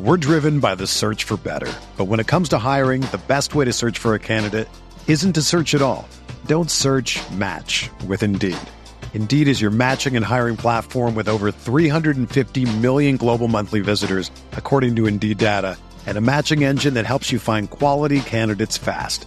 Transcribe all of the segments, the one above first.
We're driven by the search for better. But when it comes to hiring, the best way to search for a candidate isn't to search at all. Don't search match with Indeed. Indeed is your matching and hiring platform with over 350 million global monthly visitors, according to Indeed data, and a matching engine that helps you find quality candidates fast.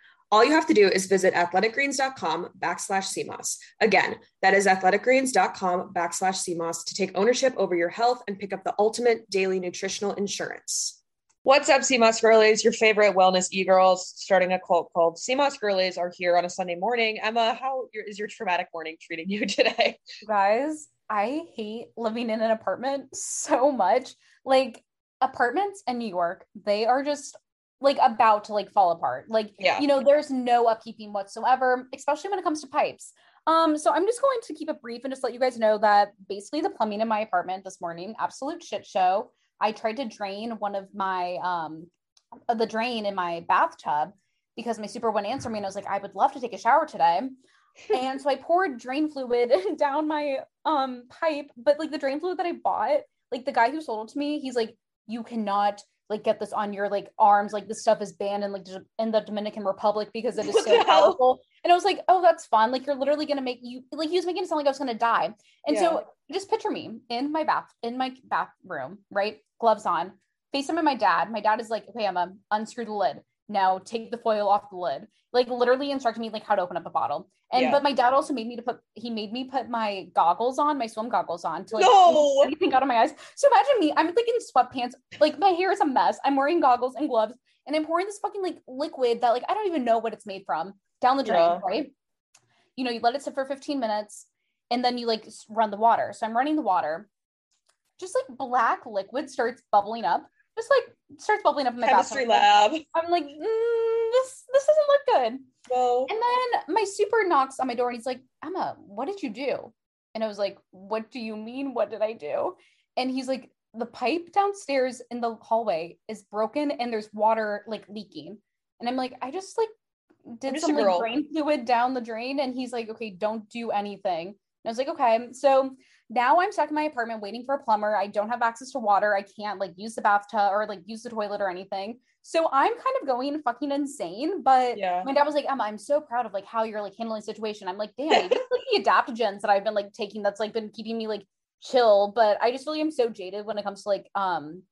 All you have to do is visit athleticgreens.com backslash CMOS. Again, that is athleticgreens.com backslash CMOS to take ownership over your health and pick up the ultimate daily nutritional insurance. What's up, Sea Moss girlies? Your favorite wellness e-girls starting a cult called Sea Moss girlies are here on a Sunday morning. Emma, how is your traumatic morning treating you today? Guys, I hate living in an apartment so much. Like apartments in New York, they are just like about to like fall apart. Like, Yeah. you know, there's no upkeeping whatsoever, especially when it comes to pipes. Um, so I'm just going to keep it brief and just let you guys know that basically the plumbing in my apartment this morning, absolute shit show. I tried to drain one of my um uh, the drain in my bathtub because my super wouldn't answer me and I was like, I would love to take a shower today. and so I poured drain fluid down my um pipe, but like the drain fluid that I bought, like the guy who sold it to me, he's like, you cannot like get this on your like arms, like this stuff is banned in like in the Dominican Republic because it is so powerful. And I was like, oh, that's fun. Like you're literally gonna make you like he was making it sound like I was gonna die. And so just picture me in my bath in my bathroom, right? Gloves on, FaceTime with my dad. My dad is like, okay, Emma, unscrew the lid. Now take the foil off the lid. Like literally instructing me like how to open up a bottle. And Yeah. but my dad also made me to put he made me put my goggles on, my swim goggles on to like No! anything out of my eyes. So imagine me, I'm like in sweatpants, like my hair is a mess. I'm wearing goggles and gloves, and I'm pouring this fucking like liquid that like I don't even know what it's made from down the drain, Yeah. right? You know, you let it sit for 15 minutes and then you like run the water. So I'm running the water. Just like black liquid starts bubbling up. Just like starts bubbling up in my Chemistry bathtub. lab. I'm like, mm, this this doesn't look good. No. And then my super knocks on my door and he's like, Emma, what did you do? And I was like, What do you mean? What did I do? And he's like, The pipe downstairs in the hallway is broken and there's water like leaking. And I'm like, I just like did just some like girl." drain fluid down the drain. And he's like, Okay, don't do anything. And I was like, Okay. So now I'm stuck in my apartment waiting for a plumber. I don't have access to water. I can't like use the bathtub or like use the toilet or anything. So I'm kind of going fucking insane. But Yeah. my dad was like, Emma, I'm so proud of like how you're like handling the situation. I'm like, damn, maybe it's like the adaptogens that I've been like taking that's like been keeping me like chill. But I just really am so jaded when it comes to like um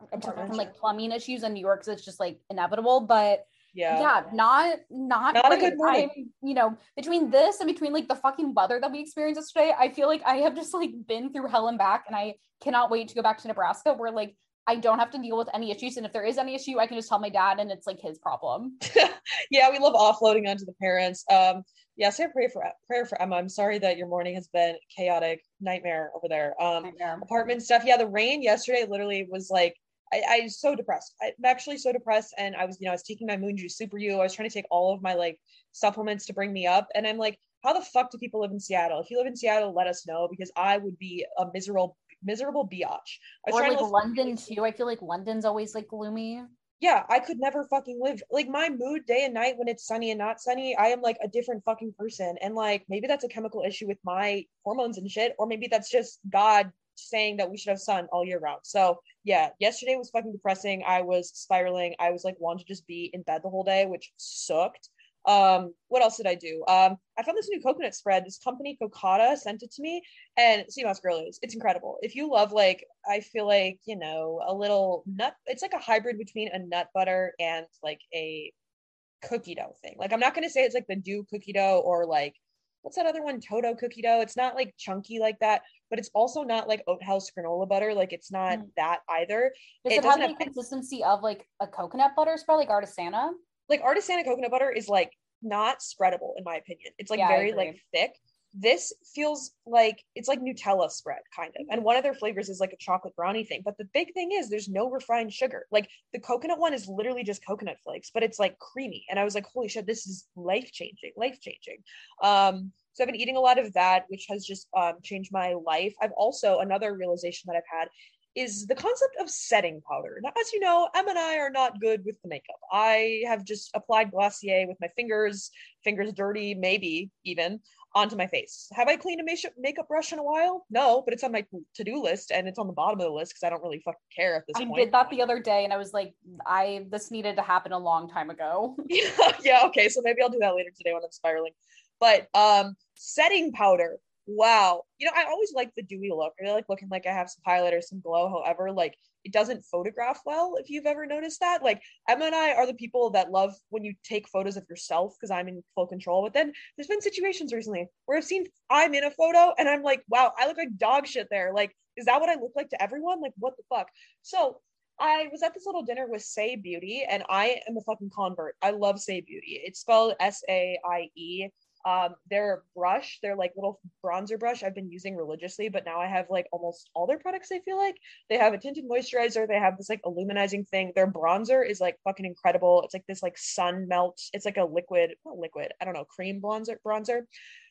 to Apartments. fucking, like plumbing issues in New York because it's just like inevitable. But Yeah. yeah, not not, Not a good morning. I'm, you know, between this and between like the fucking weather that we experienced yesterday, I feel like I have just like been through hell and back, and I cannot wait to go back to Nebraska where like I don't have to deal with any issues, and if there is any issue, I can just tell my dad, and it's like his problem. yeah, we love offloading onto the parents. Um, yeah, say a prayer for prayer for Emma. I'm sorry that your morning has been chaotic, nightmare over there. Um, apartment stuff. Yeah, the rain yesterday literally was like I, I was so depressed. I'm actually so depressed, and I was, you know, I was taking my Moon Juice SuperYou. I was trying to take all of my like supplements to bring me up, and I'm like, how the fuck do people live in Seattle? If you live in Seattle, let us know because I would be a miserable, miserable biatch. Or like to London too. I feel like London's always like gloomy. yeah, I could never fucking live like my mood day and night when it's sunny and not sunny. I am like a different fucking person. And like maybe that's a chemical issue with my hormones and shit, or maybe that's just God saying that we should have sun all year round. So yeah, yesterday was fucking depressing. I was spiraling. I was like wanting to just be in bed the whole day, which sucked. Um, what else did I do? Um, I found this new coconut spread. This company Cocada sent it to me, and Sea Moss Girlies. It's incredible. If you love like, I feel like you know a little nut. It's like a hybrid between a nut butter and like a cookie dough thing. Like I'm not gonna say it's like the Doux cookie dough or like what's that other one Toto cookie dough. It's not like chunky like that, but it's also not like Oat Haus granola butter. Like it's not mm. that either. Does it, it have the have consistency of like a coconut butter spread, like Artisana? like artisanal coconut butter is like not spreadable in my opinion. It's like yeah, very like thick. This feels like it's like Nutella spread kind of. And one of their flavors is like a chocolate brownie thing. But the big thing is there's no refined sugar. Like the coconut one is literally just coconut flakes, but it's like creamy. And I was like, holy shit, this is life changing, life changing. Um, so I've been eating a lot of that, which has just um, changed my life. I've also another realization that I've had is the concept of setting powder. Now, as you know, Em and I are not good with the makeup. I have just applied Glossier with my fingers, fingers dirty, maybe even onto my face. Have I cleaned a makeup brush in a while? No, but it's on my to-do list and it's on the bottom of the list because I don't really fucking care at this I point. I did that the other day and I was like, I this needed to happen a long time ago. yeah, yeah, okay. So maybe I'll do that later today when I'm spiraling. But um setting powder wow. You know, I always like the dewy look. I like looking like I have some highlight or some glow. However, like it doesn't photograph well if you've ever noticed that. Like Emma and I are the people that love when you take photos of yourself because I'm in full control. But then there's been situations recently where I've seen I'm in a photo and I'm like, wow, I look like dog shit there. Like, is that what I look like to everyone? Like, what the fuck? So I was at this little dinner with Saie Beauty, and I am a fucking convert. I love Saie Beauty. It's spelled S A I E. Um, their brush, their like little bronzer brush, I've been using religiously, but now I have like almost all their products. I feel like they have a tinted moisturizer, they have this like illuminizing thing. Their bronzer is like fucking incredible. It's like this like sun melt. It's like a liquid, not liquid, I don't know, cream bronzer. Bronzer.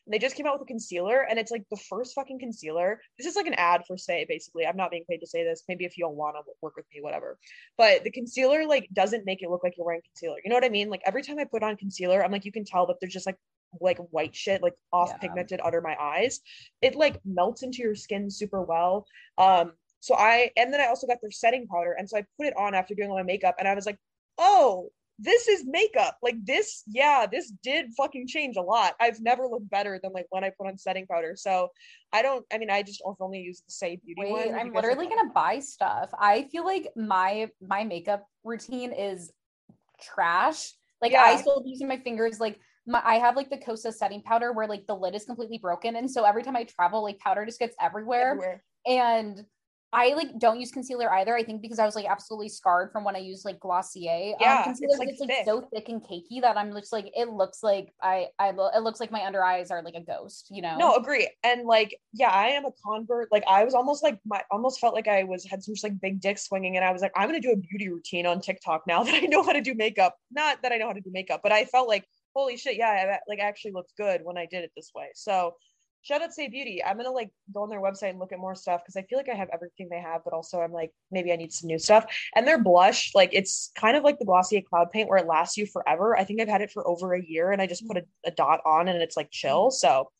And they just came out with a concealer, and it's like the first fucking concealer. This is like an ad for say basically. I'm not being paid to Saie this. Maybe if don't want to work with me, whatever. But the concealer like doesn't make it look like you're wearing concealer. You know what I mean? Like every time I put on concealer, I'm like, you can tell that there's just like like white shit like off pigmented yeah. under my eyes it like melts into your skin super well. Um so i and then i also got their setting powder and so i put it on after doing all my makeup and i was like oh this is makeup. Like this yeah this did fucking change a lot. I've never looked better than like when i put on setting powder. So i don't i mean i just only use the Saie beauty Wait, one i'm literally gonna buy stuff. I feel like my my makeup routine is trash. Like yeah. i still using my fingers like my, I have like the Kosas setting powder where like the lid is completely broken. And so every time I travel, like powder just gets everywhere. everywhere. And I like don't use concealer either. I think because I was like absolutely scarred from when I used like Glossier um, yeah, um, concealer. It's like, it's, like so thick and cakey that I'm just like it looks like I I it looks like my under eyes are like a ghost. You know? No, agree. And like yeah, I am a convert. Like I was almost like my almost felt like I was had some just like big dick swinging, and I was like I'm gonna do a beauty routine on TikTok now that I know how to do makeup. Not that I know how to do makeup, but I felt like holy shit, yeah, I like actually looked good when I did it this way. So shout out Saie Beauty. I'm gonna like go on their website and look at more stuff because I feel like I have everything they have, but also I'm like maybe I need some new stuff. And their blush, like it's kind of like the Glossier Cloud Paint where it lasts you forever. I think I've had it for over a year and I just put a, a dot on and it's like chill. So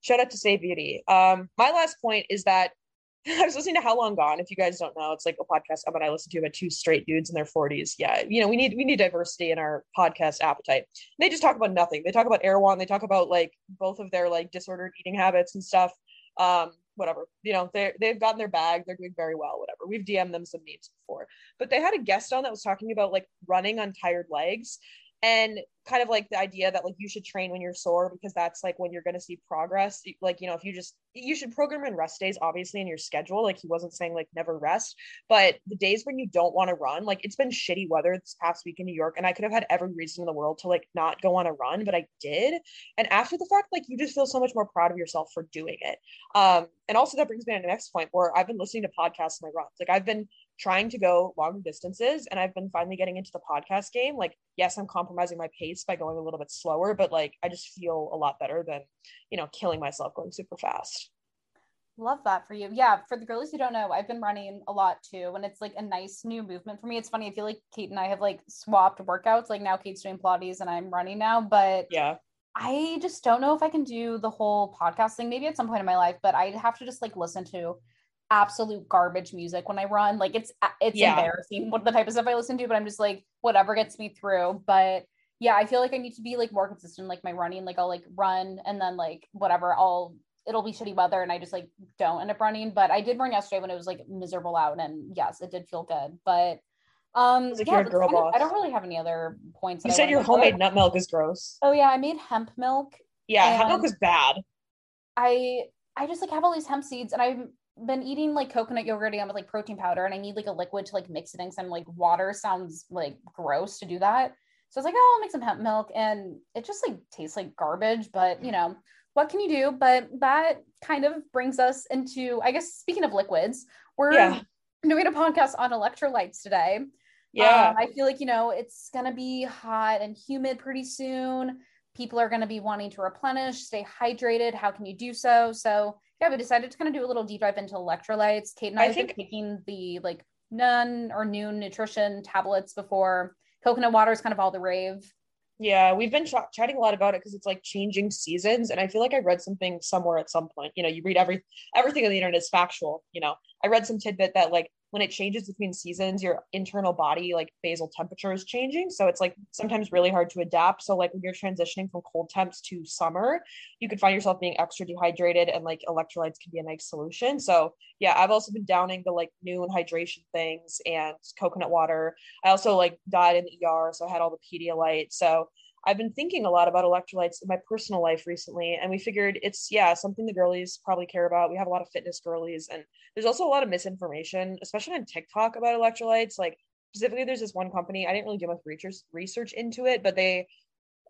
shout out to Saie Beauty. Um, my last point is that I was listening to How Long Gone. If you guys don't know, it's like a podcast and I listen to about two straight dudes in their 40s. Yeah, you know, we need we need diversity in our podcast appetite. they just talk about nothing. They talk about Erewhon. They talk about like both of their like disordered eating habits and stuff. Um, whatever. You know, they they've gotten their bag. They're doing very well. Whatever. We've DM'd them some memes before, but they had a guest on that was talking about like running on tired legs and kind of like the idea that like you should train when you're sore because that's like when you're going to see progress. Like you know if you just you should program in rest days obviously in your schedule. Like he wasn't saying like never rest but the days when you don't want to run like it's been shitty weather this past week in new york and i could have had every reason in the world to like not go on a run but i did. And after the fact like you just feel so much more proud of yourself for doing it. Um and also that brings me to the next point where i've been listening to podcasts in my runs. Like i've been trying to go long distances and I've been finally getting into the podcast game. Like, yes, I'm compromising my pace by going a little bit slower, but like I just feel a lot better than, you know, killing myself going super fast. Love that for you. Yeah, for the girlies who don't know, I've been running a lot too, and it's like a nice new movement for me. It's funny. I feel like Kate and I have like swapped workouts. Like now Kate's doing Pilates and I'm running now, but yeah, I just don't know if I can do the whole podcast thing. Maybe at some point in my life, but I'd have to just like listen to absolute garbage music when I run. Like it's it's yeah. embarrassing what the type of stuff I listen to, but I'm just like whatever gets me through. But yeah, I feel like I need to be like more consistent, like my running. Like I'll like run and then like whatever, I'll it'll be shitty weather and I just like don't end up running. But I did run yesterday when it was like miserable out, and yes, it did feel good. But um, like yeah, girl boss. Of, I don't really have any other points. You said your homemade nut milk is gross. Oh yeah, I made hemp milk. Yeah, hemp milk is bad. I I just like have all these hemp seeds, and I've been eating like coconut yogurt and with like protein powder, and I need like a liquid to like mix it in. Some like water sounds like gross to do that. So I was like, oh, I'll make some hemp milk, and it just like tastes like garbage. But you know, what can you do? But that kind of brings us into, I guess, speaking of liquids, we're yeah. doing a podcast on electrolytes today. Yeah. Um, I feel like, you know, it's going to be hot and humid pretty soon. People are going to be wanting to replenish, stay hydrated. How can you do so? So, yeah, we decided to kind of do a little deep dive into electrolytes. Kate and I, I have think- been taking the like none or Nuun nutrition tablets before. Coconut water is kind of all the rave. Yeah, we've been ch- chatting a lot about it because it's like changing seasons, and I feel like I read something somewhere at some point. You know, you read every everything on the internet is factual. You know, I read some tidbit that like when it changes between seasons, your internal body like basal temperature is changing, so it's like sometimes really hard to adapt. So like when you're transitioning from cold temps to summer, you could find yourself being extra dehydrated, and like electrolytes can be a nice solution. So yeah, I've also been downing the like Nuun hydration things and coconut water. I also like died in the ER, so I had all the Pedialyte. So I've been thinking a lot about electrolytes in my personal life recently, and we figured it's yeah something the girlies probably care about. We have a lot of fitness girlies, and there's also a lot of misinformation, especially on TikTok about electrolytes. Like specifically, there's this one company I didn't really do much research research into it, but they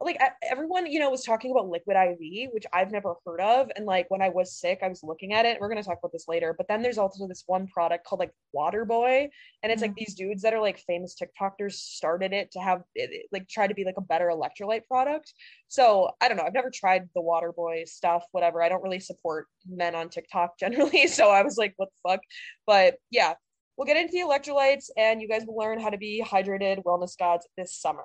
like everyone you know was talking about liquid iv which i've never heard of and like when i was sick i was looking at it we're going to talk about this later but then there's also this one product called like water boy and it's mm-hmm. like these dudes that are like famous tiktokers started it to have it, like try to be like a better electrolyte product. So i don't know i've never tried the water boy stuff whatever i don't really support men on tiktok generally so i was like what the fuck? But yeah we'll get into the electrolytes and you guys will learn how to be hydrated wellness gods this summer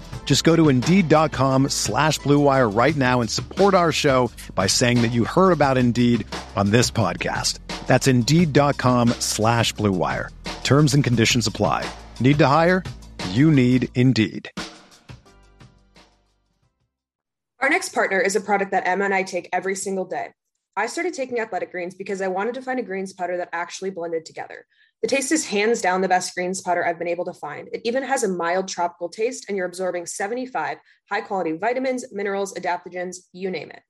Just go to Indeed.com slash BlueWire right now and support our show by saying that you heard about Indeed on this podcast. That's Indeed.com slash BlueWire. Terms and conditions apply. Need to hire? You need Indeed. Our next partner is a product that Emma and I take every single day. I started taking athletic greens because I wanted to find a greens powder that actually blended together. The taste is hands down the best greens powder I've been able to find. It even has a mild tropical taste, and you're absorbing 75 high quality vitamins, minerals, adaptogens, you name it.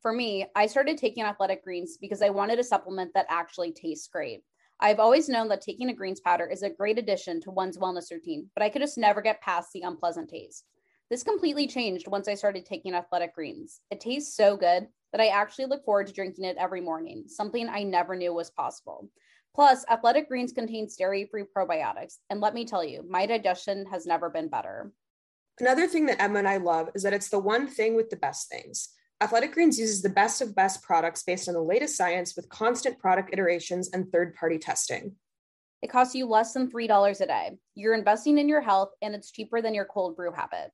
For me, I started taking athletic greens because I wanted a supplement that actually tastes great. I've always known that taking a greens powder is a great addition to one's wellness routine, but I could just never get past the unpleasant taste. This completely changed once I started taking athletic greens. It tastes so good that I actually look forward to drinking it every morning, something I never knew was possible. Plus, athletic greens contains dairy free probiotics. And let me tell you, my digestion has never been better. Another thing that Emma and I love is that it's the one thing with the best things. Athletic Greens uses the best of best products based on the latest science with constant product iterations and third party testing. It costs you less than $3 a day. You're investing in your health, and it's cheaper than your cold brew habit.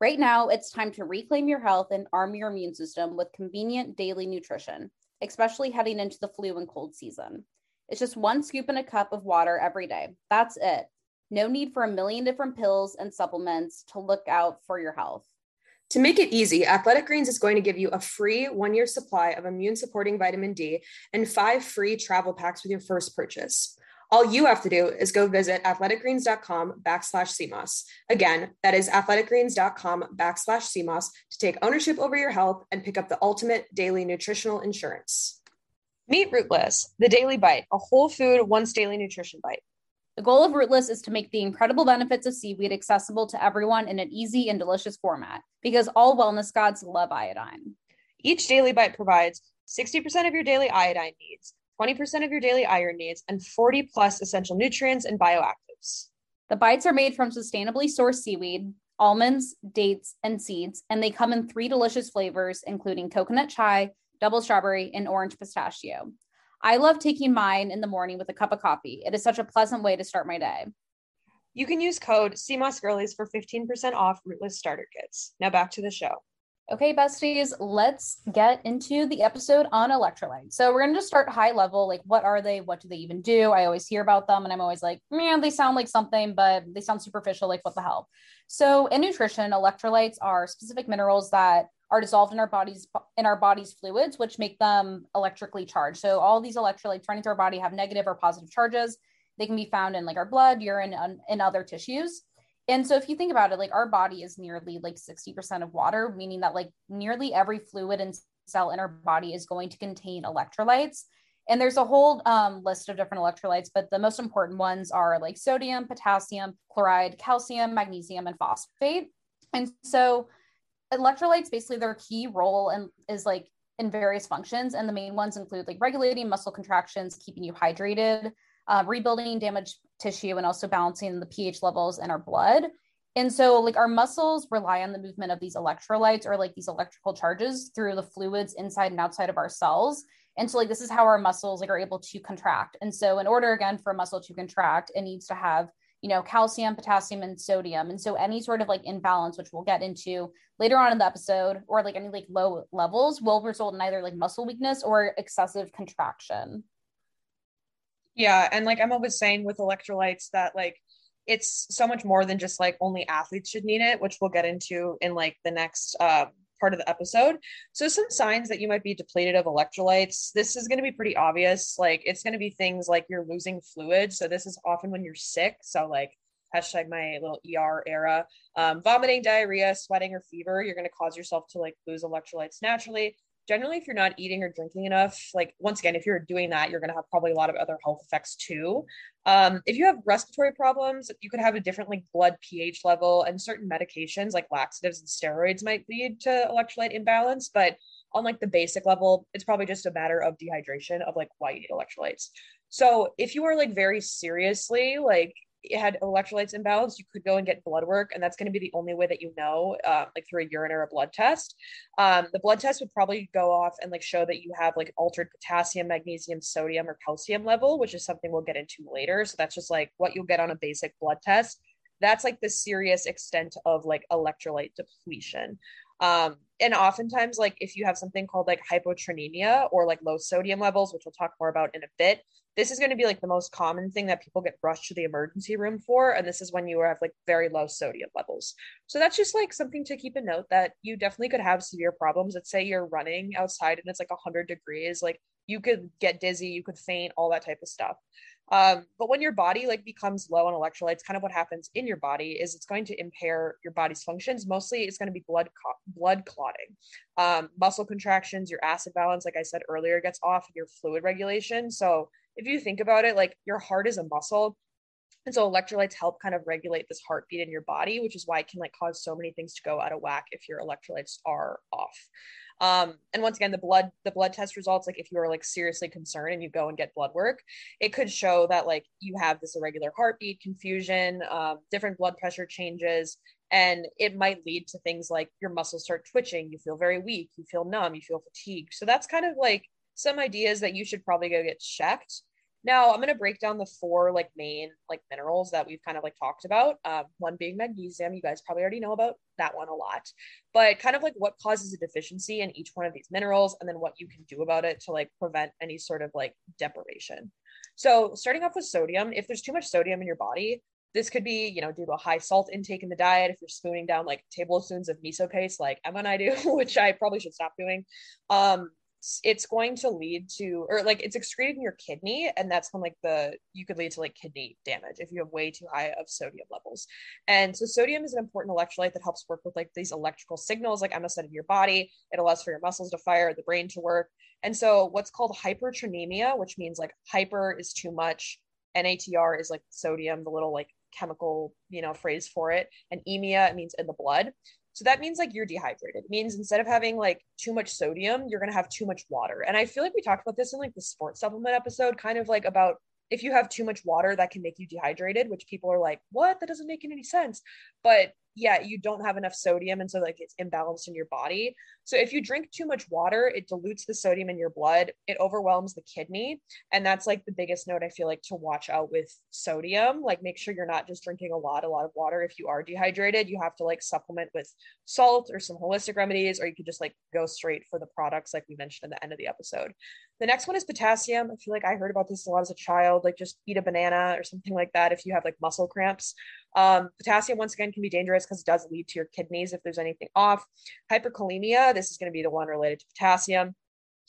Right now, it's time to reclaim your health and arm your immune system with convenient daily nutrition, especially heading into the flu and cold season. It's just one scoop in a cup of water every day. That's it. No need for a million different pills and supplements to look out for your health. To make it easy, Athletic Greens is going to give you a free one year supply of immune supporting vitamin D and five free travel packs with your first purchase. All you have to do is go visit athleticgreens.com backslash CMOS. Again, that is athleticgreens.com backslash CMOS to take ownership over your health and pick up the ultimate daily nutritional insurance. Meet Rootless, the daily bite, a whole food, once daily nutrition bite. The goal of Rootless is to make the incredible benefits of seaweed accessible to everyone in an easy and delicious format because all wellness gods love iodine. Each daily bite provides 60% of your daily iodine needs, 20% of your daily iron needs, and 40 plus essential nutrients and bioactives. The bites are made from sustainably sourced seaweed, almonds, dates, and seeds, and they come in three delicious flavors, including coconut chai, double strawberry, and orange pistachio. I love taking mine in the morning with a cup of coffee. It is such a pleasant way to start my day. You can use code CMOS Girlies for 15% off Rootless starter kits. Now back to the show. Okay, besties, let's get into the episode on electrolytes. So we're gonna just start high level. Like, what are they? What do they even do? I always hear about them, and I'm always like, man, they sound like something, but they sound superficial. Like, what the hell? So in nutrition, electrolytes are specific minerals that are dissolved in our bodies in our body's fluids, which make them electrically charged. So all these electrolytes running through our body have negative or positive charges. They can be found in like our blood, urine, and, other tissues. And so if you think about it, like our body is nearly like 60% of water, meaning that like nearly every fluid and cell in our body is going to contain electrolytes. And there's a whole um, list of different electrolytes, but the most important ones are like sodium, potassium, chloride, calcium, magnesium, and phosphate. And so electrolytes basically their key role and is like in various functions. And the main ones include like regulating muscle contractions, keeping you hydrated, uh, rebuilding damaged tissue and also balancing the pH levels in our blood. And so, like, our muscles rely on the movement of these electrolytes or like these electrical charges through the fluids inside and outside of our cells. And so, like, this is how our muscles like are able to contract. And so, in order again for a muscle to contract, it needs to have you know calcium, potassium, and sodium. And so, any sort of like imbalance, which we'll get into later on in the episode, or like any like low levels, will result in either like muscle weakness or excessive contraction. Yeah, and like Emma was saying with electrolytes that like it's so much more than just like only athletes should need it, which we'll get into in like the next uh, part of the episode. So some signs that you might be depleted of electrolytes. This is going to be pretty obvious. Like it's going to be things like you're losing fluid. So this is often when you're sick. So like hashtag my little ER era, um, vomiting, diarrhea, sweating, or fever. You're going to cause yourself to like lose electrolytes naturally generally if you're not eating or drinking enough like once again if you're doing that you're going to have probably a lot of other health effects too. Um, if you have respiratory problems you could have a different like blood ph level and certain medications like laxatives and steroids might lead to electrolyte imbalance but on like the basic level it's probably just a matter of dehydration of like why you need electrolytes. So if you are like very seriously like had electrolytes imbalance, you could go and get blood work, and that's going to be the only way that you know, uh, like through a urine or a blood test. Um, the blood test would probably go off and like show that you have like altered potassium, magnesium, sodium, or calcium level, which is something we'll get into later. So that's just like what you'll get on a basic blood test. That's like the serious extent of like electrolyte depletion. Um, and oftentimes, like if you have something called like hyponatremia or like low sodium levels, which we'll talk more about in a bit, this is going to be like the most common thing that people get rushed to the emergency room for. And this is when you have like very low sodium levels. So that's just like something to keep a note that you definitely could have severe problems. Let's say you're running outside and it's like 100 degrees, like you could get dizzy, you could faint, all that type of stuff. Um, but when your body like becomes low on electrolytes, kind of what happens in your body is it's going to impair your body's functions. Mostly, it's going to be blood co- blood clotting, um, muscle contractions, your acid balance, like I said earlier, gets off, your fluid regulation. So if you think about it, like your heart is a muscle. And so electrolytes help kind of regulate this heartbeat in your body, which is why it can like cause so many things to go out of whack if your electrolytes are off. Um, and once again, the blood the blood test results, like if you are like seriously concerned and you go and get blood work, it could show that like you have this irregular heartbeat, confusion, um, different blood pressure changes, and it might lead to things like your muscles start twitching, you feel very weak, you feel numb, you feel fatigued. So that's kind of like some ideas that you should probably go get checked. Now I'm going to break down the four like main like minerals that we've kind of like talked about. Um, one being magnesium. You guys probably already know about that one a lot, but kind of like what causes a deficiency in each one of these minerals, and then what you can do about it to like prevent any sort of like deprivation. So starting off with sodium, if there's too much sodium in your body, this could be, you know, due to a high salt intake in the diet. If you're spooning down like tablespoons of miso paste, like Emma and I do, which I probably should stop doing, um, it's going to lead to or like it's excreted in your kidney and that's when like the you could lead to like kidney damage if you have way too high of sodium levels. And so sodium is an important electrolyte that helps work with like these electrical signals like emma in your body. It allows for your muscles to fire the brain to work. And so what's called hypernatremia which means like hyper is too much natr is like sodium the little like chemical you know phrase for it and emia means in the blood so that means like you're dehydrated. It means instead of having like too much sodium, you're going to have too much water. And I feel like we talked about this in like the sports supplement episode, kind of like about if you have too much water, that can make you dehydrated, which people are like, what? That doesn't make any sense. But yeah, you don't have enough sodium. And so like it's imbalanced in your body. So if you drink too much water, it dilutes the sodium in your blood. It overwhelms the kidney. And that's like the biggest note I feel like to watch out with sodium. Like make sure you're not just drinking a lot, a lot of water. If you are dehydrated, you have to like supplement with salt or some holistic remedies, or you could just like go straight for the products like we mentioned at the end of the episode. The next one is potassium. I feel like I heard about this a lot as a child, like just eat a banana or something like that if you have like muscle cramps. Um, potassium, once again, can be dangerous because it does lead to your kidneys if there's anything off. Hyperkalemia, this is going to be the one related to potassium.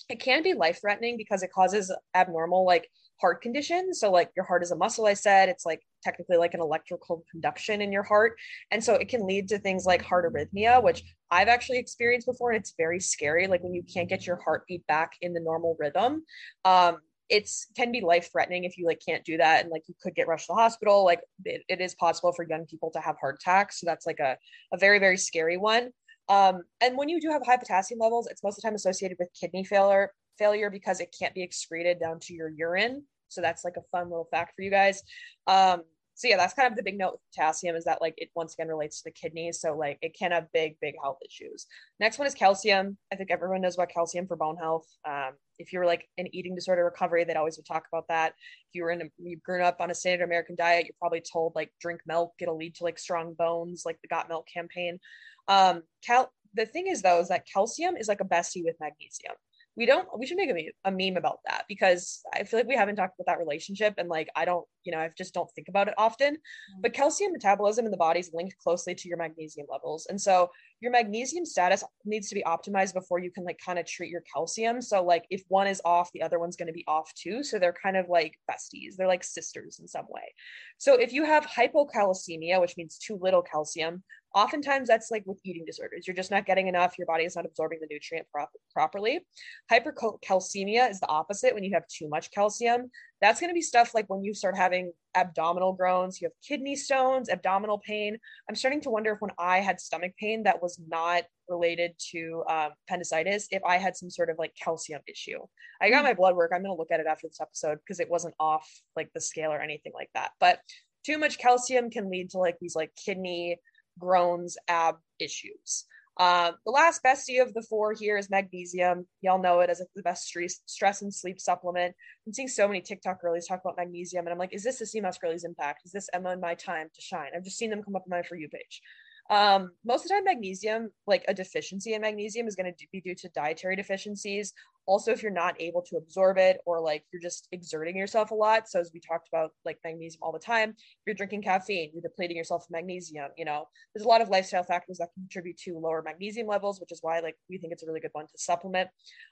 It can be life threatening because it causes abnormal, like heart conditions. So, like your heart is a muscle, I said, it's like technically like an electrical conduction in your heart. And so it can lead to things like heart arrhythmia, which I've actually experienced before. And it's very scary, like when you can't get your heartbeat back in the normal rhythm. Um, it's can be life threatening if you like can't do that and like you could get rushed to the hospital like it, it is possible for young people to have heart attacks so that's like a, a very very scary one. Um, and when you do have high potassium levels it's most of the time associated with kidney failure failure because it can't be excreted down to your urine so that's like a fun little fact for you guys. Um, so yeah that's kind of the big note with potassium is that like it once again relates to the kidneys so like it can have big big health issues. Next one is calcium. I think everyone knows about calcium for bone health. Um, if you were like an eating disorder recovery they'd always would talk about that. If you were in a, you've grown up on a standard american diet you're probably told like drink milk. It'll lead to like strong bones like the got milk campaign. Um cal the thing is though is that calcium is like a bestie with magnesium we don't we should make a, a meme about that because i feel like we haven't talked about that relationship and like i don't you know i just don't think about it often. Mm-hmm. but calcium metabolism in the body is linked closely to your magnesium levels. And so your magnesium status needs to be optimized before you can like kind of treat your calcium. So like if one is off the other one's going to be off too. So they're kind of like besties. They're like sisters in some way. So if you have hypocalcemia which means too little calcium Oftentimes, that's like with eating disorders. You're just not getting enough. Your body is not absorbing the nutrient prop- properly. Hypercalcemia is the opposite when you have too much calcium. That's going to be stuff like when you start having abdominal groans, you have kidney stones, abdominal pain. I'm starting to wonder if when I had stomach pain that was not related to um, appendicitis, if I had some sort of like calcium issue. I got hmm. my blood work. I'm going to look at it after this episode because it wasn't off like the scale or anything like that. But too much calcium can lead to like these like kidney Groans ab issues. Uh, the last bestie of the four here is magnesium. Y'all know it as the best stress, stress and sleep supplement. I'm seeing so many TikTok girlies talk about magnesium, and I'm like, is this the Sea Moss girlies impact? Is this Emma and my time to shine? I've just seen them come up on my For You page. Um, most of the time, magnesium, like a deficiency in magnesium, is going to be due to dietary deficiencies. Also, if you're not able to absorb it or like you're just exerting yourself a lot. So, as we talked about, like magnesium all the time, if you're drinking caffeine, you're depleting yourself of magnesium. You know, there's a lot of lifestyle factors that contribute to lower magnesium levels, which is why like we think it's a really good one to supplement.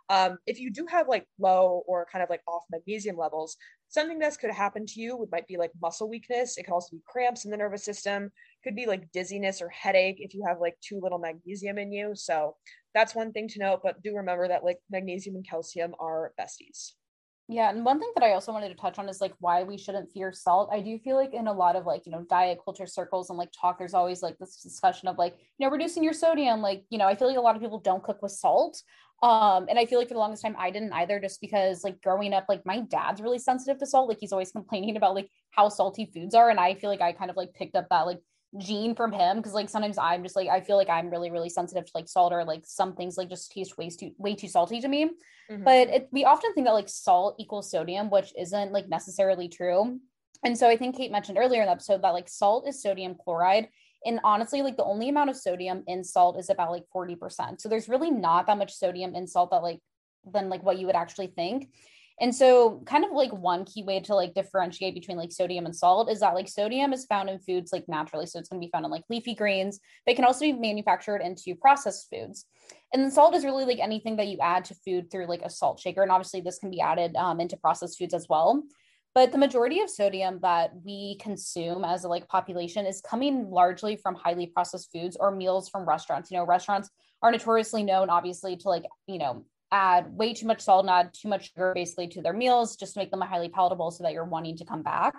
Um, if you do have like low or kind of like off magnesium levels, something that could happen to you would might be like muscle weakness. It could also be cramps in the nervous system could be like dizziness or headache if you have like too little magnesium in you. So that's one thing to note, but do remember that like magnesium and calcium are besties. Yeah, and one thing that I also wanted to touch on is like why we shouldn't fear salt. I do feel like in a lot of like, you know, diet culture circles and like talk, there's always like this discussion of like, you know, reducing your sodium. Like, you know, I feel like a lot of people don't cook with salt. Um, and I feel like for the longest time I didn't either, just because like growing up, like my dad's really sensitive to salt. Like he's always complaining about like how salty foods are. And I feel like I kind of like picked up that like gene from him because like sometimes I'm just like I feel like I'm really really sensitive to like salt or like some things like just taste way too way too salty to me. Mm-hmm. But it, we often think that like salt equals sodium, which isn't like necessarily true. And so I think Kate mentioned earlier in the episode that like salt is sodium chloride. And honestly, like the only amount of sodium in salt is about like 40%. So there's really not that much sodium in salt that like than like what you would actually think. And so kind of like one key way to like differentiate between like sodium and salt is that like sodium is found in foods like naturally. So it's going to be found in like leafy greens. They can also be manufactured into processed foods. And then salt is really like anything that you add to food through like a salt shaker. And obviously this can be added um, into processed foods as well. But the majority of sodium that we consume as a like population is coming largely from highly processed foods or meals from restaurants. You know, restaurants are notoriously known obviously to like, you know, add way too much salt and add too much sugar basically to their meals just to make them highly palatable so that you're wanting to come back.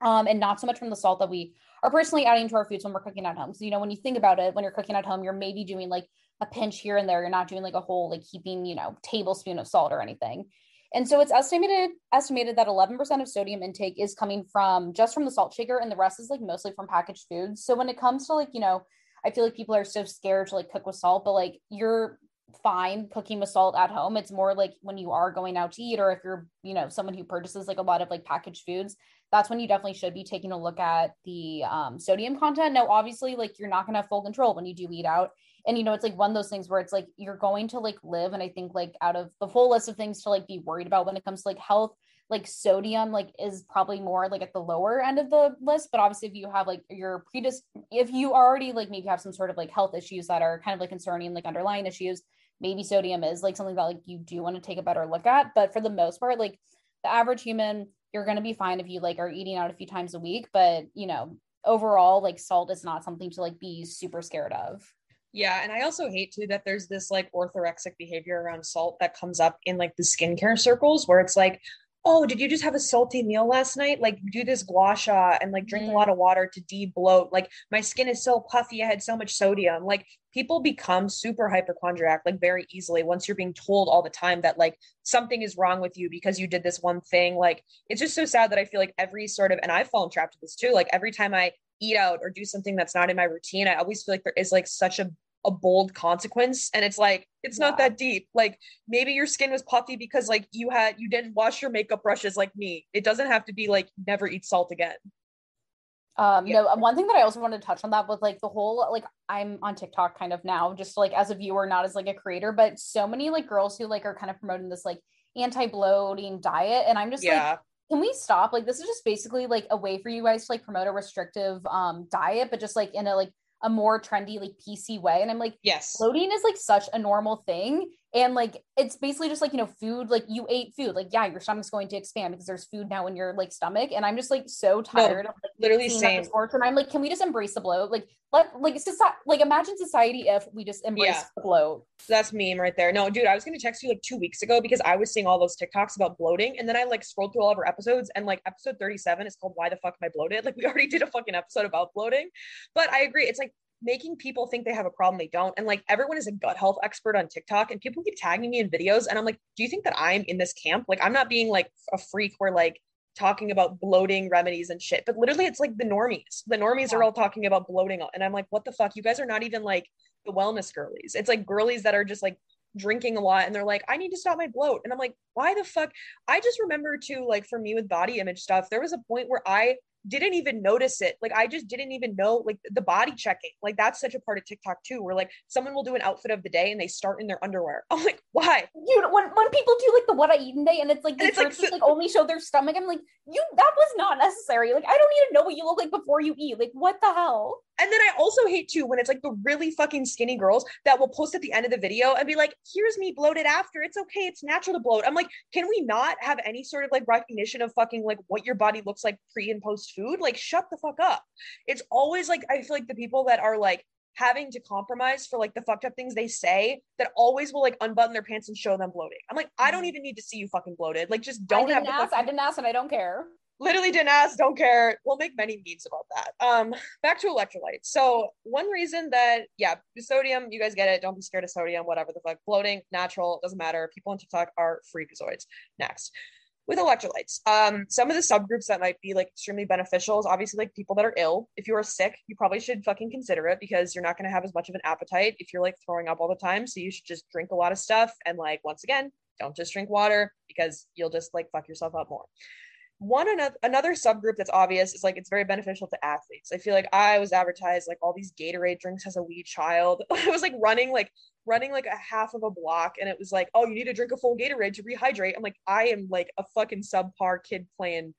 Um, and not so much from the salt that we are personally adding to our foods when we're cooking at home. So, you know, when you think about it, when you're cooking at home, you're maybe doing like a pinch here and there. You're not doing like a whole like heaping, you know, tablespoon of salt or anything. And so it's estimated estimated that 11% of sodium intake is coming from just from the salt shaker and the rest is like mostly from packaged foods. So when it comes to like, you know, I feel like people are so scared to like cook with salt, but like you're fine cooking with salt at home. It's more like when you are going out to eat or if you're, you know, someone who purchases like a lot of like packaged foods, that's when you definitely should be taking a look at the um, sodium content. Now, obviously, like you're not going to have full control when you do eat out. And, you know, it's like one of those things where it's like you're going to like live. And I think like out of the full list of things to like be worried about when it comes to like health, like sodium like is probably more like at the lower end of the list but obviously if you have like your predis if you already like maybe have some sort of like health issues that are kind of like concerning like underlying issues maybe sodium is like something that like you do want to take a better look at but for the most part like the average human you're going to be fine if you like are eating out a few times a week but you know overall like salt is not something to like be super scared of. Yeah, and I also hate too that there's this like orthorexic behavior around salt that comes up in like the skincare circles where it's like, oh, did you just have a salty meal last night? Like do this gua sha and like drink mm. a lot of water to de-bloat. Like my skin is so puffy. I had so much sodium. Like people become super hypochondriac like very easily once you're being told all the time that like something is wrong with you because you did this one thing. Like it's just so sad that I feel like every sort of and I've fallen trapped to this too. Like every time I eat out or do something that's not in my routine, I always feel like there is like such a a bold consequence and it's like it's yeah. not that deep like maybe your skin was puffy because like you had you didn't wash your makeup brushes like me it doesn't have to be like never eat salt again um yeah. no one thing that i also wanted to touch on that was like the whole like i'm on tiktok kind of now just like as a viewer not as like a creator but so many like girls who like are kind of promoting this like anti-bloating diet and i'm just yeah. like can we stop like this is just basically like a way for you guys to like promote a restrictive um diet but just like in a like a more trendy like PC way. And I'm like, yes, bloating is like such a normal thing. And like it's basically just like, you know, food, like you ate food. Like, yeah, your stomach's going to expand because there's food now in your like stomach. And I'm just like so tired no, of like literally. Sports. And I'm like, can we just embrace the bloat? Like, let like society, like imagine society if we just embrace yeah. the bloat. That's meme right there. No, dude, I was gonna text you like two weeks ago because I was seeing all those TikToks about bloating, and then I like scrolled through all of our episodes, and like episode 37 is called "Why the fuck am I bloated?" Like we already did a fucking episode about bloating, but I agree. It's like making people think they have a problem they don't. And like everyone is a gut health expert on TikTok, and people keep tagging me in videos. And I'm like, do you think that I'm in this camp? Like, I'm not being like a freak where like talking about bloating remedies and shit, but literally it's like the normies. The normies yeah. are all talking about bloating. And I'm like, what the fuck? You guys are not even like the wellness girlies. It's like girlies that are just like drinking a lot and they're like, I need to stop my bloat. And I'm like, why the fuck? I just remember too, like for me with body image stuff, there was a point where I didn't even notice it. Like I just didn't even know like the body checking. Like that's such a part of TikTok too, where like someone will do an outfit of the day and they start in their underwear. I'm like, why? Dude, when, when people do like the what I eat in day and it's like they it's like, just, like only show their stomach, I'm like, you that was not necessary. Like I don't need to know what you look like before you eat. Like what the hell? And then I also hate too when it's like the really fucking skinny girls that will post at the end of the video and be like, here's me bloated after. It's okay. It's natural to bloat. I'm like, can we not have any sort of like recognition of fucking like what your body looks like pre and post food? Like, shut the fuck up. It's always like, I feel like the people that are like, having to compromise for like the fucked up things they say that always will like unbutton their pants and show them bloating. I'm like, I don't mm-hmm. even need to see you fucking bloated. Like, just don't I have. Ask, fucking- I didn't ask, and I don't care literally didn't ask, don't care. We'll make many memes about that. Um, back to electrolytes. So one reason that yeah, sodium, you guys get it. Don't be scared of sodium. Whatever the fuck, bloating, natural, doesn't matter. People on TikTok are freakazoids. Next. With electrolytes, um, some of the subgroups that might be like extremely beneficial is obviously like people that are ill. If you are sick, you probably should fucking consider it because you're not going to have as much of an appetite if you're like throwing up all the time. So you should just drink a lot of stuff and like once again, don't just drink water because you'll just like fuck yourself up more one another another subgroup that's obvious is like it's very beneficial to athletes. I feel like I was advertised like all these Gatorade drinks as a wee child. I was like running like running like a half of a block and it was like, oh, you need to drink a full Gatorade to rehydrate. I'm like, I am like a fucking subpar kid playing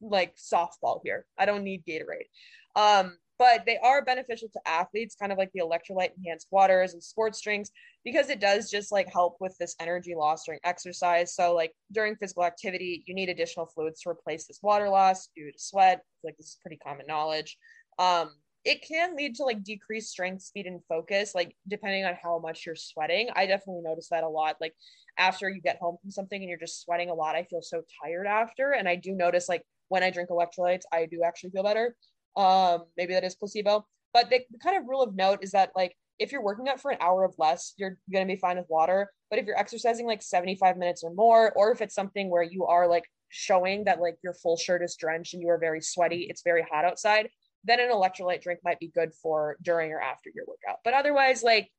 like softball here. I don't need Gatorade. Um, but they are beneficial to athletes, kind of like the electrolyte enhanced waters and sports drinks, because it does just like help with this energy loss during exercise. So, like during physical activity, you need additional fluids to replace this water loss due to sweat. Like this is pretty common knowledge. Um, it can lead to like decreased strength, speed, and focus, like depending on how much you're sweating. I definitely notice that a lot. Like after you get home from something and you're just sweating a lot, I feel so tired after. And I do notice like when I drink electrolytes, I do actually feel better. Um, maybe that is placebo. But the, the kind of rule of note is that like if you're working out for an hour of less, you're going to be fine with water. But if you're exercising like 75 minutes or more, or if it's something where you are like showing that like your full shirt is drenched and you are very sweaty, it's very hot outside, then an electrolyte drink might be good for during or after your workout. But otherwise, like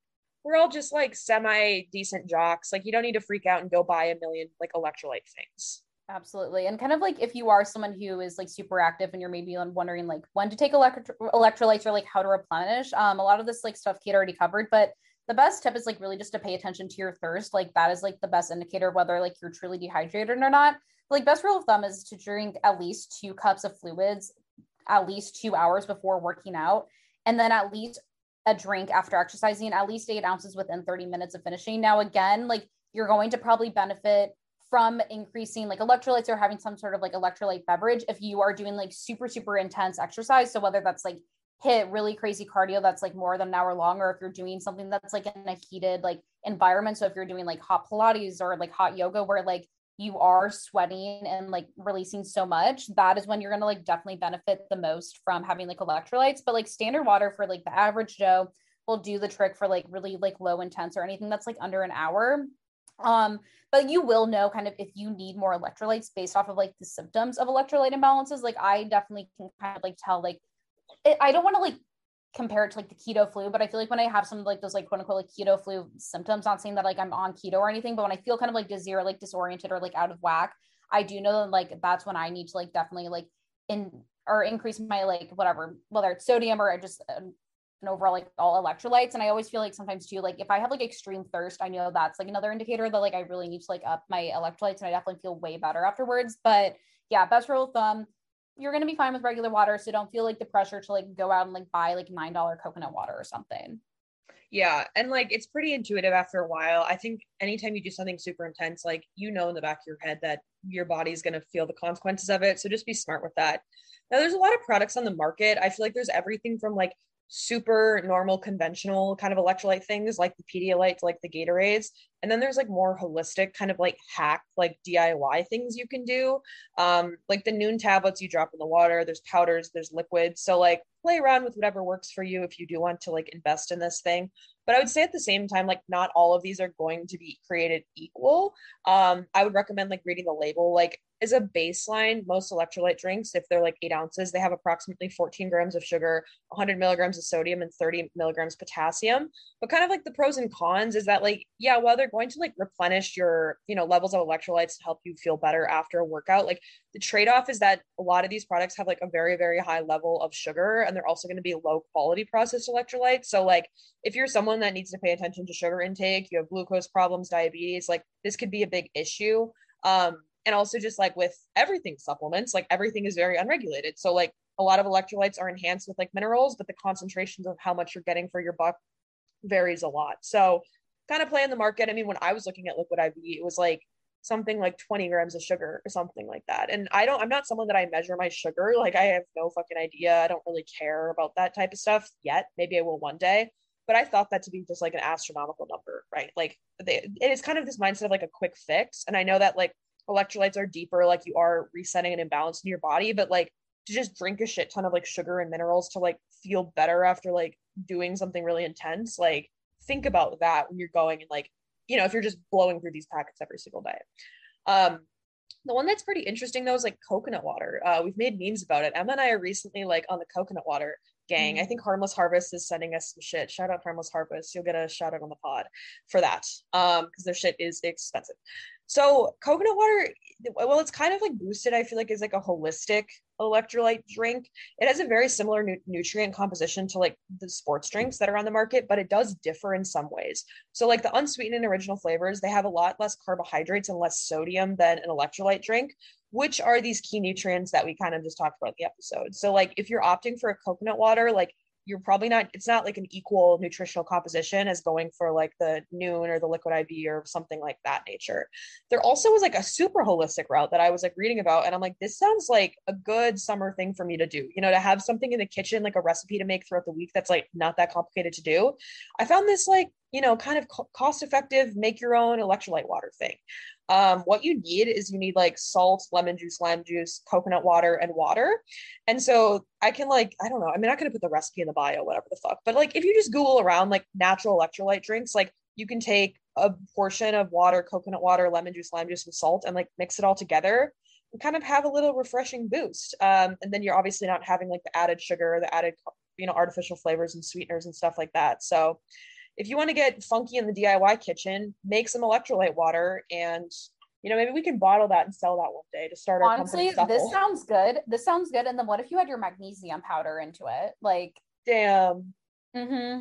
we're all just like semi decent jocks. Like you don't need to freak out and go buy a million like electrolyte things. Absolutely. And kind of like if you are someone who is like super active and you're maybe wondering like when to take electro- electrolytes or like how to replenish, um, a lot of this like stuff Kate already covered, but the best tip is like really just to pay attention to your thirst. Like that is like the best indicator whether like you're truly dehydrated or not. Like best rule of thumb is to drink at least two cups of fluids at least two hours before working out, and then at least a drink after exercising, at least eight ounces within 30 minutes of finishing. Now, again, like you're going to probably benefit from increasing like electrolytes or having some sort of like electrolyte beverage if you are doing like super super intense exercise. So whether that's like HIIT really crazy cardio that's like more than an hour long or if you're doing something that's like in a heated like environment. So if you're doing like hot pilates or like hot yoga where like you are sweating and like releasing so much that is when you're going to like definitely benefit the most from having like electrolytes. But like standard water for like the average joe will do the trick for like really like low intense or anything that's like under an hour um, but you will know kind of if you need more electrolytes based off of like the symptoms of electrolyte imbalances. Like I definitely can kind of like tell like it, I don't want to like compare it to like the keto flu, but I feel like when I have some like those like quote unquote like keto flu symptoms, not saying that like I'm on keto or anything, but when I feel kind of like dizzy or like disoriented or like out of whack, I do know that like that's when I need to like definitely like in or increase my like whatever, whether it's sodium or I just um, and overall like all electrolytes. And I always feel like sometimes too, like if I have like extreme thirst, I know that's like another indicator that like I really need to like up my electrolytes and I definitely feel way better afterwards. But yeah, best rule of thumb, you're gonna be fine with regular water. So don't feel like the pressure to like go out and like buy like nine dollar coconut water or something. Yeah. And like it's pretty intuitive after a while. I think anytime you do something super intense, like you know in the back of your head that your body's gonna feel the consequences of it. So just be smart with that. Now there's a lot of products on the market. I feel like there's everything from like super normal conventional kind of electrolyte things like the Pedialyte, like the Gatorades. And then there's like more holistic kind of like hack, like DIY things you can do. Um, like the Nuun tablets you drop in the water, there's powders, there's liquids. So like play around with whatever works for you if you do want to like invest in this thing. But I would say at the same time, like not all of these are going to be created equal. Um, I would recommend like reading the label. Like as a baseline, most electrolyte drinks, if they're like eight ounces, they have approximately 14 grams of sugar, 100 milligrams of sodium, and 30 milligrams potassium. But kind of like the pros and cons is that like, yeah, while they're going to like replenish your, you know, levels of electrolytes to help you feel better after a workout, like the trade-off is that a lot of these products have like a very, very high level of sugar and they're also going to be low quality processed electrolytes. So like if you're someone that needs to pay attention to sugar intake, you have glucose problems, diabetes, like this could be a big issue. Um, and also just like with everything supplements like everything is very unregulated. So like a lot of electrolytes are enhanced with like minerals but the concentrations of how much you're getting for your buck varies a lot. So kind of play in the market. I mean when i was looking at liquid iv it was like something like 20 grams of sugar or something like that. And i don't i'm not someone that i measure my sugar. Like i have no fucking idea. I don't really care about that type of stuff yet. Maybe i will one day. But I thought that to be just like an astronomical number, right? Like they, it is kind of this mindset of like a quick fix. And I know that like electrolytes are deeper, like you are resetting an imbalance in your body, but like to just drink a shit ton of like sugar and minerals to like feel better after like doing something really intense, like think about that when you're going and like, you know, if you're just blowing through these packets every single day. Um, the one that's pretty interesting though is like coconut water. Uh, we've made memes about it. Emma and I are recently like on the coconut water gang. Mm-hmm. I think Harmless Harvest is sending us some shit. Shout out Harmless Harvest. You'll get a shout out on the pod for that. Um, because their shit is expensive. So coconut water, well, it's kind of like boosted. I feel like is like a holistic electrolyte drink. It has a very similar nu- nutrient composition to like the sports drinks that are on the market, but it does differ in some ways. So like the unsweetened original flavors, they have a lot less carbohydrates and less sodium than an electrolyte drink, which are these key nutrients that we kind of just talked about in the episode. So like if you're opting for a coconut water, like you're probably not it's not like an equal nutritional composition as going for like the Nuun or the liquid iv or something like that nature. There also was like a super holistic route that i was like reading about and i'm like this sounds like a good summer thing for me to do you know to have something in the kitchen like a recipe to make throughout the week that's like not that complicated to do. I found this like you know kind of cost effective make your own electrolyte water thing um, what you need is you need like salt, lemon juice, lime juice, coconut water, and water. And so I can like, I don't know, I'm not gonna put the recipe in the bio, whatever the fuck. But like if you just Google around like natural electrolyte drinks, like you can take a portion of water, coconut water, lemon juice, lime juice, and salt and like mix it all together and kind of have a little refreshing boost. Um, and then you're obviously not having like the added sugar, the added, you know, artificial flavors and sweeteners and stuff like that. So if you want to get funky in the DIY kitchen, make some electrolyte water and you know, maybe we can bottle that and sell that one day to start our company. Honestly, this sounds good. This sounds good. And then what if you had your magnesium powder into it? Like, damn. Mm-hmm.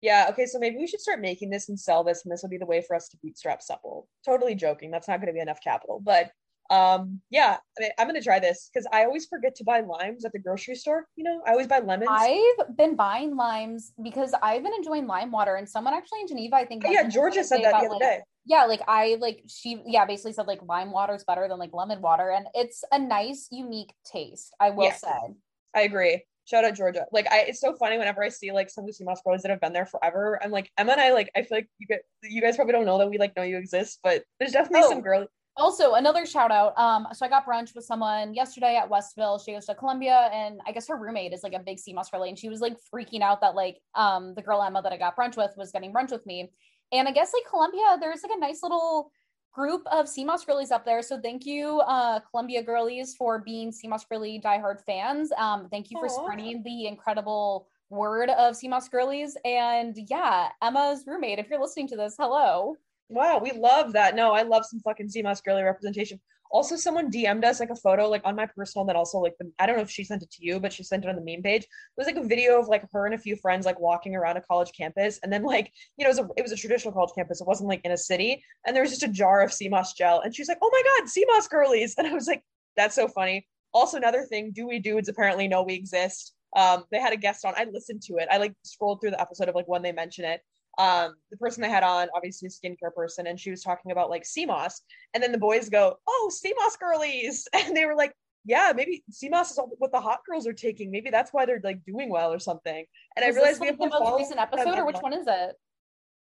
Yeah. Okay. So maybe we should start making this and sell this, and this will be the way for us to bootstrap supple. Totally joking. That's not going to be enough capital, but um yeah I mean, i'm gonna try this because i always forget to buy limes at the grocery store you know i always buy lemons i've been buying limes because i've been enjoying lime water and someone actually in geneva i think oh, yeah georgia said that the other like, day yeah like i like she yeah basically said like lime water is better than like lemon water and it's a nice unique taste i will yes, say i agree shout out Georgia. Like I, it's so funny whenever I see like some of the sea moss girls that have been there forever. I'm like Emma and I like I feel like you get you guys probably don't know that we like know you exist, but there's definitely oh. some girl also another shout out um so i got brunch with someone yesterday at westville. She goes to columbia and i guess her roommate is like a big moss girly and she was like freaking out that like um the girl emma that i got brunch with was getting brunch with me. And i guess like columbia there's like a nice little group of moss girlies up there. So thank you uh columbia girlies for being moss girly diehard fans. Um thank you for Aww. spreading the incredible word of moss girlies. And yeah emma's roommate if you're listening to this hello Wow, we love that. No, I love some fucking moss girly representation. Also, someone DM'd us like a photo, like on my personal, that also like the, I don't know if she sent it to you, but she sent it on the meme page. It was like a video of like her and a few friends like walking around a college campus, and then like you know it was a it was a traditional college campus. It wasn't like in a city, and there was just a jar of moss gel, and she's like, "Oh my god, moss girlies!" And I was like, "That's so funny." Also, another thing, Dewy Dudes apparently know we exist. Um, they had a guest on. I listened to it. I like scrolled through the episode of like when they mention it, um, the person I had on, obviously a skincare person, and she was talking about like moss. And then the boys go, Oh, moss girlies. And they were like, Yeah, maybe moss is what the hot girls are taking. Maybe that's why they're like doing well or something. And I realized we have the most recent episode, or which one is it?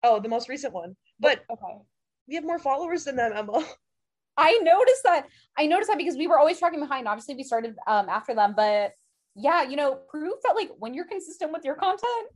Oh, the most recent one. But okay. We have more followers than them, Emma. I noticed that. I noticed that because we were always tracking behind. Obviously, we started um, after them, but yeah, you know, proof that like when you're consistent with your content,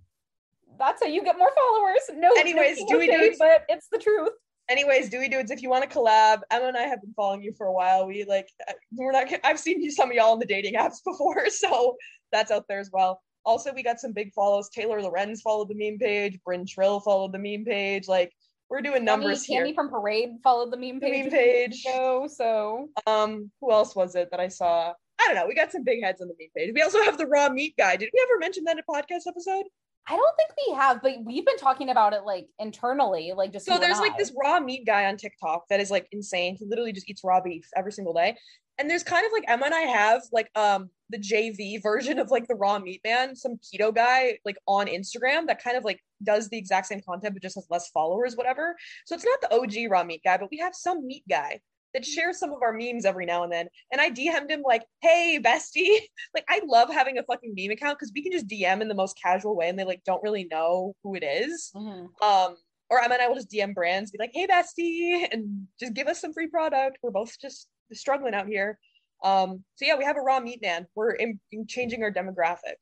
that's how you get more followers. No, anyways, no Dewy Dudes, but it's the truth. Anyways, Dewy Dudes, if you want to collab, Emma and I have been following you for a while. We like we're not. I've seen you some of y'all in the dating apps before, so that's out there as well. Also, we got some big follows. Taylor Lorenz followed the meme page. Bryn Trill followed the meme page. Like we're doing numbers Tammy, here. Tammy from Parade followed the meme page. The meme page. So, so um, who else was it that I saw? I don't know. We got some big heads on the meme page. We also have the raw meat guy. Did we ever mention that in a podcast episode? I don't think we have, but we've been talking about it like internally, like just so there's like this raw meat guy on TikTok that is like insane. He literally just eats raw beef every single day. And there's kind of like Emma and I have like um the JV version of like the raw meat man, some keto guy like on Instagram that kind of like does the exact same content but just has less followers, whatever. So it's not the OG raw meat guy, but we have some meat guy that shares some of our memes every now and then. And I DM'd him like, hey, bestie. like I love having a fucking meme account because we can just DM in the most casual way and they like don't really know who it is. Mm-hmm. Um, or I mean I will just DM brands, be like, hey bestie, and just give us some free product. We're both just struggling out here. Um, so yeah, we have a raw meat man. We're in, in changing our demographic.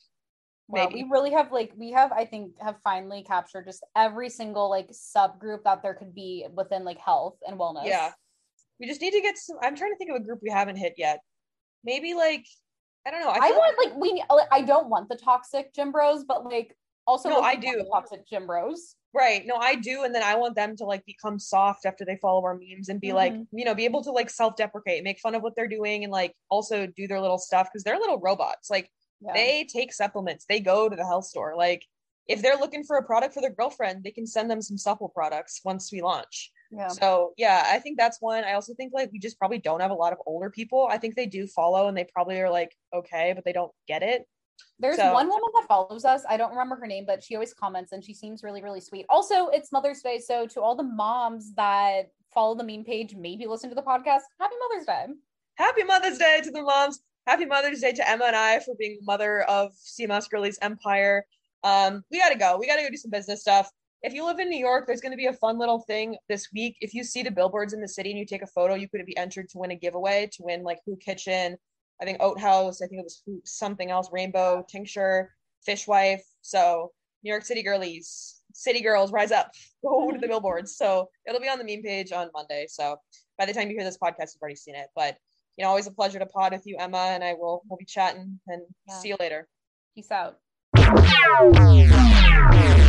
Wow, we really have like we have I think have finally captured just every single like subgroup that there could be within like health and wellness. Yeah. We just need to get some. I'm trying to think of a group we haven't hit yet. Maybe like I don't know. I, I want like, like we. I don't want the toxic gym bros, but like also no, I do toxic gym bros. Right. No, I do. And then I want them to like become soft after they follow our memes and be like, Mm-hmm. you know, be able to like self deprecate, make fun of what they're doing and like also do their little stuff because they're little robots. Like Yeah. they take supplements, they go to the health store. Like if they're looking for a product for their girlfriend, they can send them some supple products once we launch. Yeah. So yeah, I think that's one. I also think like we just probably don't have a lot of older people. I think they do follow and they probably are like, okay, but they don't get it. There's So- one woman that follows us. I don't remember her name, but she always comments and she seems really, really sweet. Also, it's Mother's Day. So, to all the moms that follow the meme page, maybe listen to the podcast, happy Mother's Day. Happy Mother's Day to the moms. Happy Mother's Day to Emma and I for being the mother of Sea Moss Girlies Empire. Um, we gotta go. We gotta go do some business stuff. If you live in New York, there's gonna be a fun little thing this week. If you see the billboards in the city and you take a photo, you could be entered to win a giveaway to win like Hu Kitchen, I think Oat Haus, I think it was Hu, something else, Rainbow Tincture, Fishwife. So New York City girlies, city girls, rise up, go to the billboards. So it'll be on the meme page on Monday. So by the time you hear this podcast, you've already seen it. But you know, always a pleasure to pod with you, Emma, and I will we'll be chatting and Yeah. see you later. Peace out.